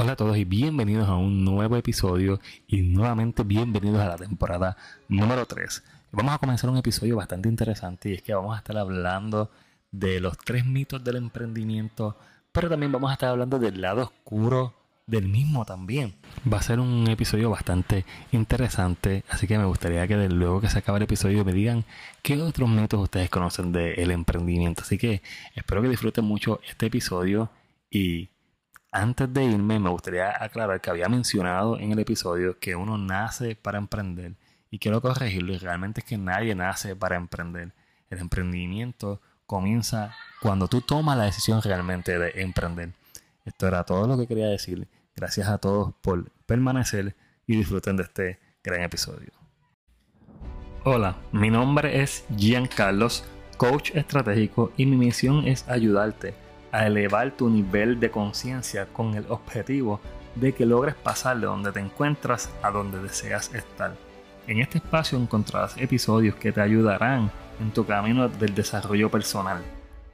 Hola a todos y bienvenidos a un nuevo episodio y nuevamente bienvenidos a la temporada número 3. Vamos a comenzar un episodio bastante interesante y es que vamos a estar hablando de los tres mitos del emprendimiento, pero también vamos a estar hablando del lado oscuro del mismo también. Va a ser un episodio bastante interesante, así que me gustaría que luego que se acabe el episodio me digan qué otros mitos ustedes conocen del emprendimiento. Así que espero que disfruten mucho este episodio y antes de irme me gustaría aclarar que había mencionado en el episodio que uno nace para emprender y quiero corregirlo y realmente es que nadie nace para emprender. El emprendimiento comienza cuando tú tomas la decisión realmente de emprender. Esto era todo lo que quería decir. Gracias a todos por permanecer y disfruten de este gran episodio. Hola, mi nombre es Gian Carlos, coach estratégico y mi misión es ayudarte a elevar tu nivel de conciencia con el objetivo de que logres pasar de donde te encuentras a donde deseas estar. En este espacio encontrarás episodios que te ayudarán en tu camino del desarrollo personal,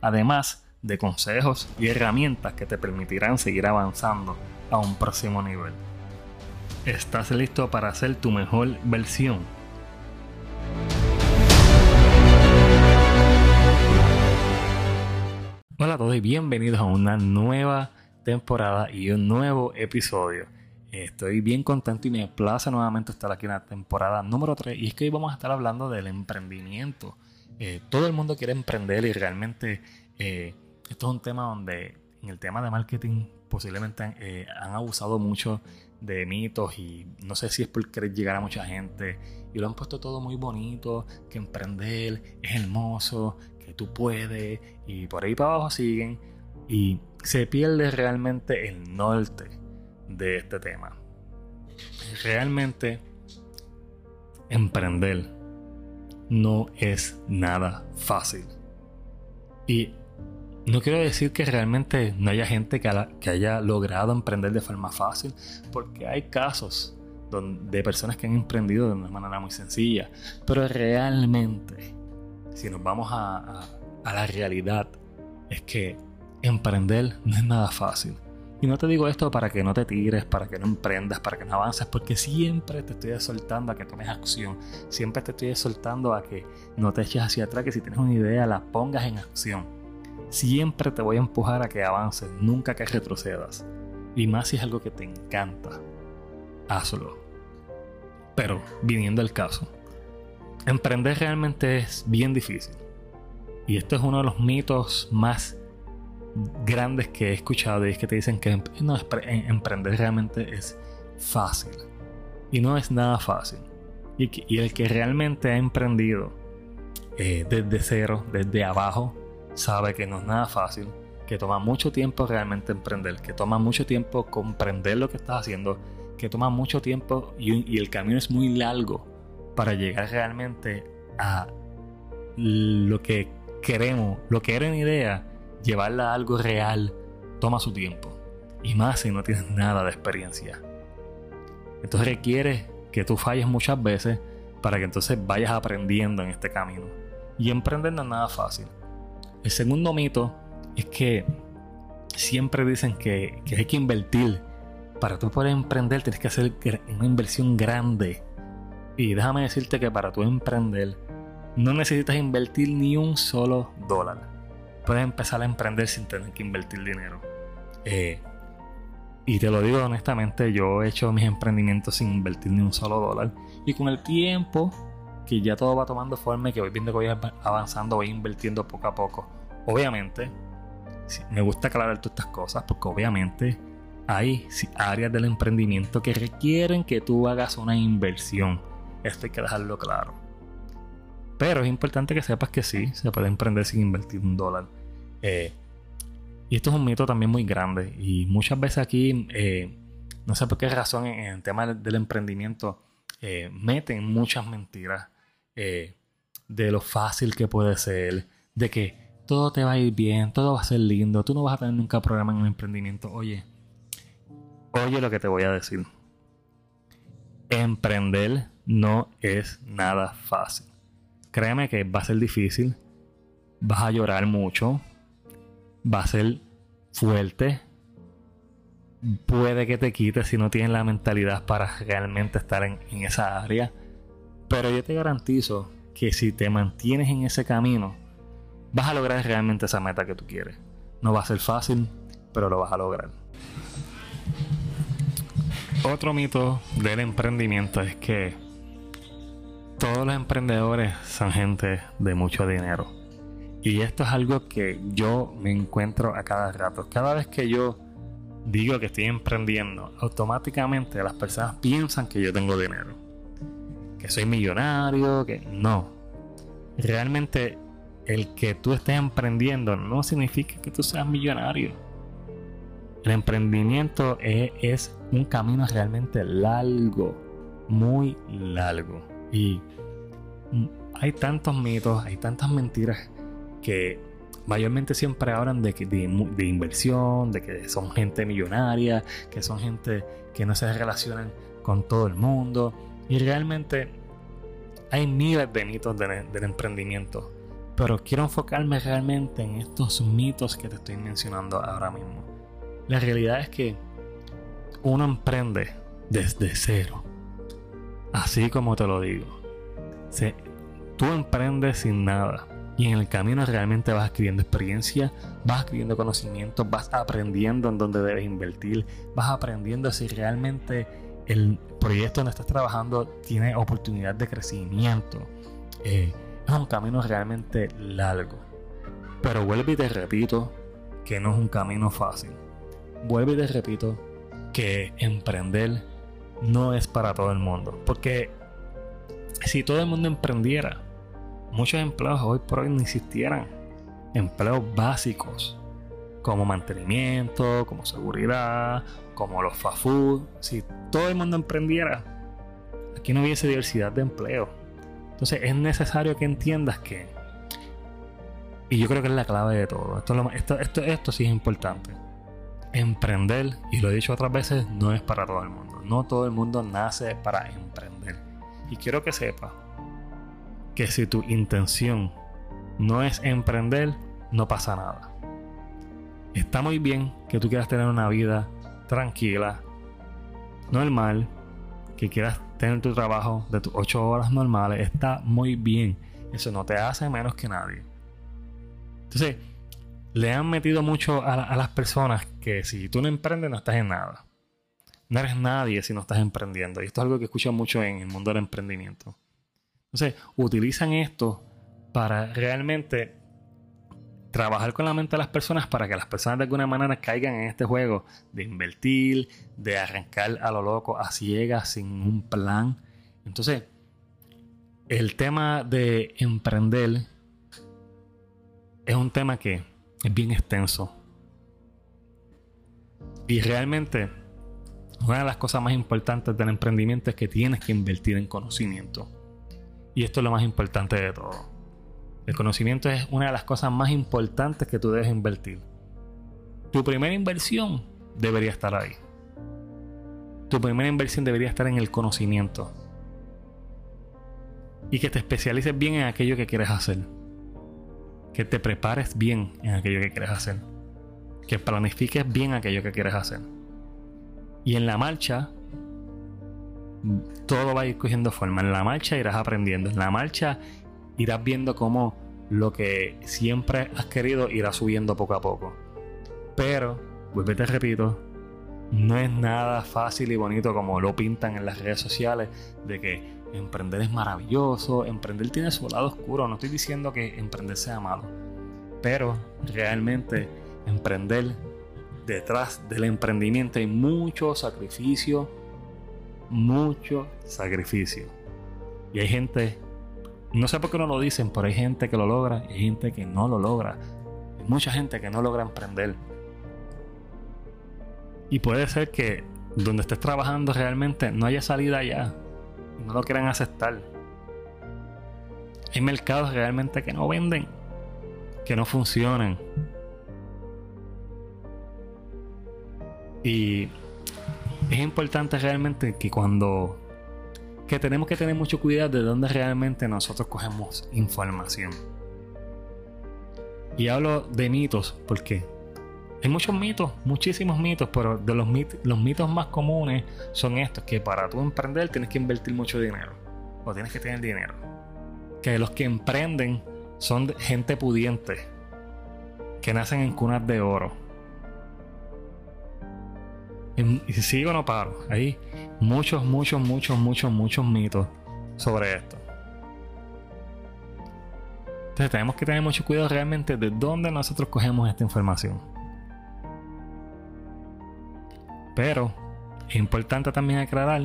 además de consejos y herramientas que te permitirán seguir avanzando a un próximo nivel. ¿Estás listo para ser tu mejor versión? Hola a todos y bienvenidos a una nueva temporada y un nuevo episodio. Estoy bien contento y me plaza nuevamente estar aquí en la temporada número 3 y es que hoy vamos a estar hablando del emprendimiento. Eh, todo el mundo quiere emprender y realmente eh, esto es un tema donde en el tema de marketing posiblemente eh, han abusado mucho de mitos y no sé si es por querer llegar a mucha gente y lo han puesto todo muy bonito, que emprender es hermoso, que tú puedes y por ahí para abajo siguen y se pierde realmente el norte de este tema. Realmente emprender no es nada fácil. Y no quiero decir que realmente no haya gente que, haya logrado emprender de forma fácil, porque hay casos de personas que han emprendido de una manera muy sencilla, pero realmente, si nos vamos a, la realidad, es que emprender no es nada fácil. Y no te digo esto para que no te tires, para que no emprendas, para que no avances, porque siempre te estoy soltando a que tomes acción. Siempre te estoy soltando a que no te eches hacia atrás, que si tienes una idea la pongas en acción. Siempre te voy a empujar a que avances, nunca que retrocedas. Y más si es algo que te encanta, hazlo. Pero, viniendo al caso, emprender realmente es bien difícil. Y esto es uno de los mitos más grandes que he escuchado y es que te dicen que em-, emprender realmente es fácil. Y no es nada fácil. Y, el que realmente ha emprendido eh, desde cero, desde abajo, sabe que no es nada fácil, que toma mucho tiempo realmente emprender, que toma mucho tiempo comprender lo que estás haciendo, que toma mucho tiempo y, el camino es muy largo para llegar realmente a lo que queremos, lo que era una idea, llevarla a algo real, toma su tiempo. Y más si no tienes nada de experiencia. Entonces requiere que tú falles muchas veces para que entonces vayas aprendiendo en este camino. Y emprender no es nada fácil. El segundo mito es que siempre dicen que, hay que invertir. Para tú poder emprender tienes que hacer una inversión grande. Y déjame decirte que para tú emprender no necesitas invertir ni un solo dólar. Puedes empezar a emprender sin tener que invertir dinero. Eh, y te lo digo honestamente, yo he hecho mis emprendimientos sin invertir ni un solo dólar. Y con el tiempo que ya todo va tomando forma y que voy viendo que voy avanzando, voy invirtiendo poco a poco. Obviamente, me gusta aclarar todas estas cosas porque obviamente hay áreas del emprendimiento que requieren que tú hagas una inversión. Esto hay que dejarlo claro. Pero es importante que sepas que sí, se puede emprender sin invertir un dólar. Eh, y esto es un mito también muy grande. Y muchas veces aquí, eh, no sé por qué razón en, el tema del emprendimiento, eh, meten muchas mentiras de lo fácil que puede ser, de que todo te va a ir bien, todo va a ser lindo, tú no vas a tener nunca problema en el emprendimiento. Oye, oye lo que te voy a decir. Emprender no es nada fácil. Créeme que va a ser difícil, vas a llorar mucho, va a ser fuerte, puede que te quite si no tienes la mentalidad para realmente estar en, en esa área. Pero yo te garantizo que si te mantienes en ese camino, vas a lograr realmente esa meta que tú quieres. No va a ser fácil, pero lo vas a lograr. Otro mito del emprendimiento es que todos los emprendedores son gente de mucho dinero. Y esto es algo que yo me encuentro a cada rato. Cada vez que yo digo que estoy emprendiendo, automáticamente las personas piensan que yo tengo dinero. Que soy millonario, que no. Realmente el que tú estés emprendiendo no significa que tú seas millonario. El emprendimiento es, es un camino realmente largo, muy largo. Y hay tantos mitos, hay tantas mentiras que mayormente siempre hablan de, de, inversión, de que son gente millonaria, que son gente que no se relacionan con todo el mundo. Y realmente hay miles de mitos del emprendimiento. Pero quiero enfocarme realmente en estos mitos que te estoy mencionando ahora mismo. La realidad es que uno emprende desde cero. Así como te lo digo. tú emprendes sin nada y en el camino realmente vas adquiriendo experiencia, vas adquiriendo conocimiento, vas aprendiendo en dónde debes invertir, vas aprendiendo si realmente el proyecto donde estás trabajando tiene oportunidad de crecimiento. Eh, es un camino realmente largo. Pero vuelvo y te repito que no es un camino fácil. Vuelvo y te repito que emprender no es para todo el mundo. Porque si todo el mundo emprendiera, muchos empleos hoy por hoy no existieran. Empleos básicos como mantenimiento, como seguridad, como los fast food. Si todo el mundo emprendiera, aquí no hubiese diversidad de empleo. Entonces es necesario que entiendas que, y yo creo que es la clave de todo, esto, esto, esto, esto sí es importante. Emprender, y lo he dicho otras veces, no es para todo el mundo. No todo el mundo nace para emprender. Y quiero que sepas que si tu intención no es emprender, no pasa nada. Está muy bien que tú quieras tener una vida tranquila, normal, que quieras tener tu trabajo de tus 8 horas normales, está muy bien. Eso no te hace menos que nadie. Entonces, le han metido mucho a, las personas que si tú no emprendes no estás en nada. No eres nadie si no estás emprendiendo. Y esto es algo que escucho mucho en el mundo del emprendimiento. Entonces, utilizan esto para realmente trabajar con la mente de las personas para que las personas de alguna manera caigan en este juego de invertir, de arrancar a lo loco, a ciegas, sin un plan. Entonces, el tema de emprender es un tema que es bien extenso. Y realmente, una de las cosas más importantes del emprendimiento es que tienes que invertir en conocimiento. Y esto es lo más importante de todo. El conocimiento es una de las cosas más importantes que tú debes invertir. Tu primera inversión debería estar ahí. Tu primera inversión debería estar en el conocimiento. Y que te especialices bien en aquello que quieres hacer. Que te prepares bien en aquello que quieres hacer. Que planifiques bien aquello que quieres hacer. Y en la marcha todo va a ir cogiendo forma. En la marcha irás aprendiendo. En la marcha irás viendo cómo lo que siempre has querido irá subiendo poco a poco. Pero, vuelve te repito, no es nada fácil y bonito como lo pintan en las redes sociales de que emprender es maravilloso, emprender tiene su lado oscuro. No estoy diciendo que emprender sea malo, pero realmente emprender detrás del emprendimiento hay mucho sacrificio mucho sacrificio. Y hay gente, no sé por qué no lo dicen, pero hay gente que lo logra y hay gente que no lo logra. Hay mucha gente que no logra emprender. Y puede ser que donde estés trabajando realmente no haya salida ya. No lo quieran aceptar. Hay mercados realmente que no venden, que no funcionan. Y es importante realmente que cuando que tenemos que tener mucho cuidado de dónde realmente nosotros cogemos información. Y hablo de mitos porque hay muchos mitos, muchísimos mitos, pero de los, los mitos más comunes son estos, que para tú emprender tienes que invertir mucho dinero, o tienes que tener dinero. Que los que emprenden son gente pudiente, que nacen en cunas de oro. Y si sigo no paro, hay muchos, muchos, muchos, muchos, muchos mitos sobre esto. Entonces tenemos que tener mucho cuidado realmente de dónde nosotros cogemos esta información. Pero es importante también aclarar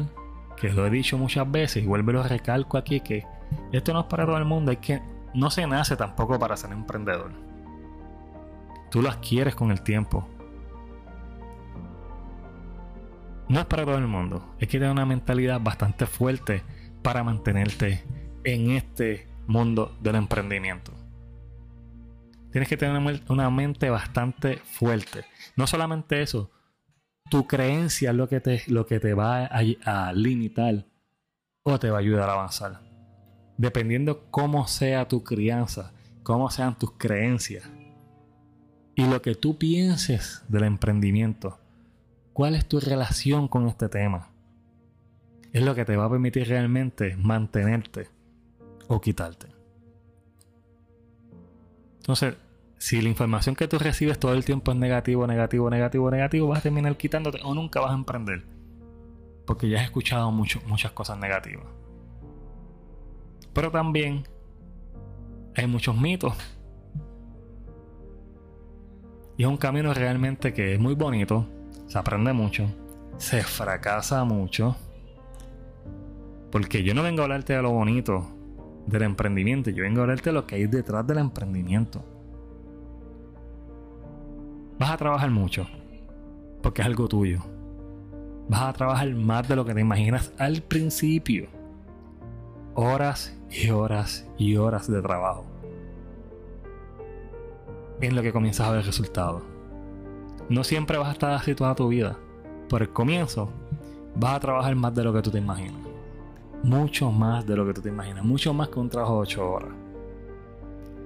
que lo he dicho muchas veces y vuelvo y lo recalco aquí que esto no es para todo el mundo, hay que no se nace tampoco para ser emprendedor. Tú lo adquieres con el tiempo. No es para todo el mundo, hay que tener una mentalidad bastante fuerte para mantenerte en este mundo del emprendimiento. Tienes que tener una mente bastante fuerte. No solamente eso, tu creencia es lo que te, lo que te va a, limitar o te va a ayudar a avanzar. Dependiendo cómo sea tu crianza, cómo sean tus creencias y lo que tú pienses del emprendimiento, cuál es tu relación con este tema, es lo que te va a permitir realmente mantenerte o quitarte. Entonces, si la información que tú recibes todo el tiempo es negativo, negativo, negativo, negativo, vas a terminar quitándote o nunca vas a emprender. Porque ya has escuchado mucho, muchas cosas negativas. Pero también hay muchos mitos. Y es un camino realmente que es muy bonito, se aprende mucho, se fracasa mucho. Porque yo no vengo a hablarte de lo bonito del emprendimiento, yo vengo a hablarte de lo que hay detrás del emprendimiento Vas a trabajar mucho, porque es algo tuyo. Vas a trabajar más de lo que te imaginas al principio. Horas y horas y horas de trabajo. En lo que comienzas a ver resultados. No siempre vas a estar así toda tu vida. Por el comienzo, vas a trabajar más de lo que tú te imaginas. Mucho más de lo que tú te imaginas. Mucho más que un trabajo de 8 horas.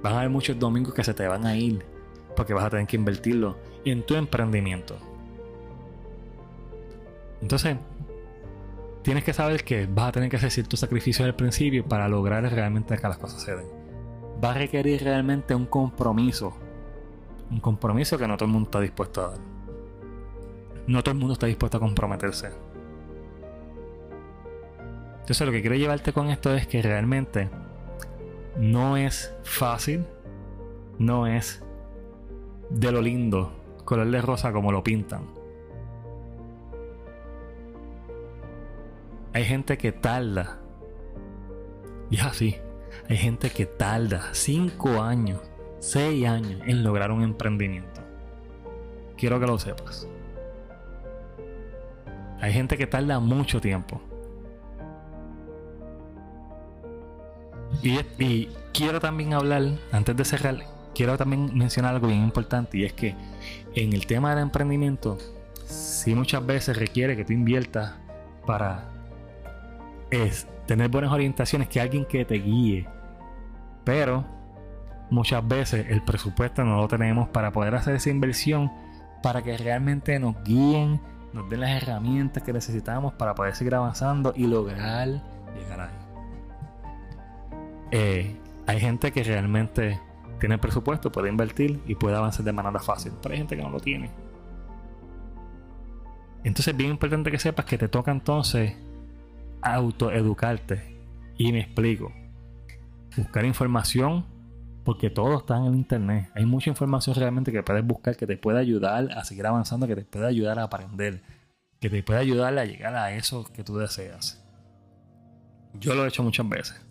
Van a haber muchos domingos que se te van a ir porque vas a tener que invertirlo en tu emprendimiento. Entonces, tienes que saber que vas a tener que hacer ciertos sacrificios al principio para lograr realmente que las cosas se den. Va a requerir realmente un compromiso. Un compromiso que no todo el mundo está dispuesto a dar. No todo el mundo está dispuesto a comprometerse. Entonces lo que quiero llevarte con esto es que realmente no es fácil, no es de lo lindo, color de rosa como lo pintan. Hay gente que tarda. Y es así. Hay gente que tarda 5 años, 6 años en lograr un emprendimiento. Quiero que lo sepas. Hay gente que tarda mucho tiempo. Y, y quiero también hablar, antes de cerrar, quiero también mencionar algo bien importante y es que en el tema del emprendimiento, sí muchas veces requiere que tú inviertas para tener buenas orientaciones, que alguien que te guíe. Pero muchas veces el presupuesto no lo tenemos para poder hacer esa inversión para que realmente nos guíen, nos den las herramientas que necesitamos para poder seguir avanzando y lograr llegar ahí. Eh, hay gente que realmente tiene presupuesto, puede invertir y puede avanzar de manera fácil. Pero hay gente que no lo tiene. Entonces es bien importante que sepas que te toca entonces autoeducarte. Y me explico. Buscar información porque todo está en el internet. Hay mucha información realmente que puedes buscar que te puede ayudar a seguir avanzando, que te puede ayudar a aprender, que te puede ayudar a llegar a eso que tú deseas. Yo lo he hecho muchas veces.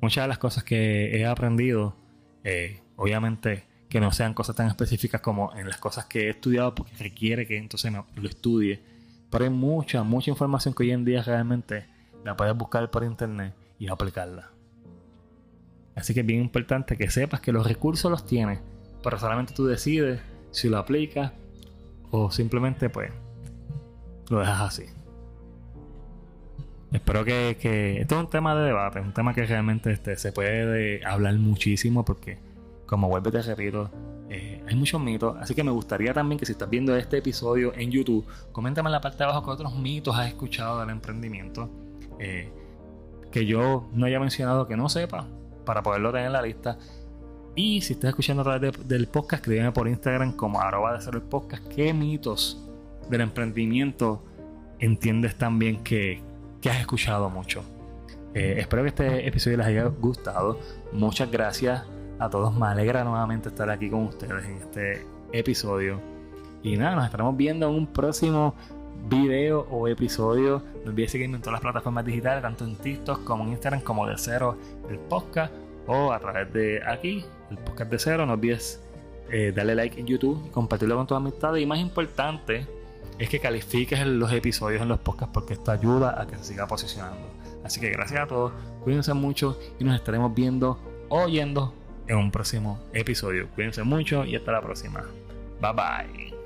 Muchas de las cosas que he aprendido eh, obviamente que no sean cosas tan específicas como en las cosas que he estudiado porque requiere que entonces lo estudie. Pero hay mucha, mucha información que hoy en día realmente la puedes buscar por internet y aplicarla. Así que es bien importante que sepas que los recursos los tienes, pero solamente tú decides si lo aplicas o simplemente pues lo dejas así. Espero que, que, Esto es un tema de debate, un tema que realmente este, se puede hablar muchísimo porque, como vuelvo y te repito, Eh, hay muchos mitos, así que me gustaría también que si estás viendo este episodio en YouTube, coméntame en la parte de abajo qué otros mitos has escuchado del emprendimiento eh, que yo no haya mencionado que no sepa para poderlo tener en la lista. Y si estás escuchando a través del podcast, escríbeme por Instagram como arroba de el podcast qué mitos del emprendimiento entiendes también que, que has escuchado mucho. Eh, espero que este episodio les haya gustado. Muchas gracias a todos. Me alegra nuevamente estar aquí con ustedes en este episodio. Y nada, nos estaremos viendo en un próximo video o episodio. No olvides seguirme en todas las plataformas digitales, tanto en TikTok como en Instagram, como de cero el podcast, o a través de aquí, el podcast de cero. No olvides eh, darle like en YouTube y compartirlo con tus amistades. Y más importante es que califiques los episodios en los podcasts porque esto ayuda a que se siga posicionando. Así que gracias a todos, cuídense mucho y nos estaremos viendo oyendo en un próximo episodio. Cuídense mucho y hasta la próxima. Bye bye.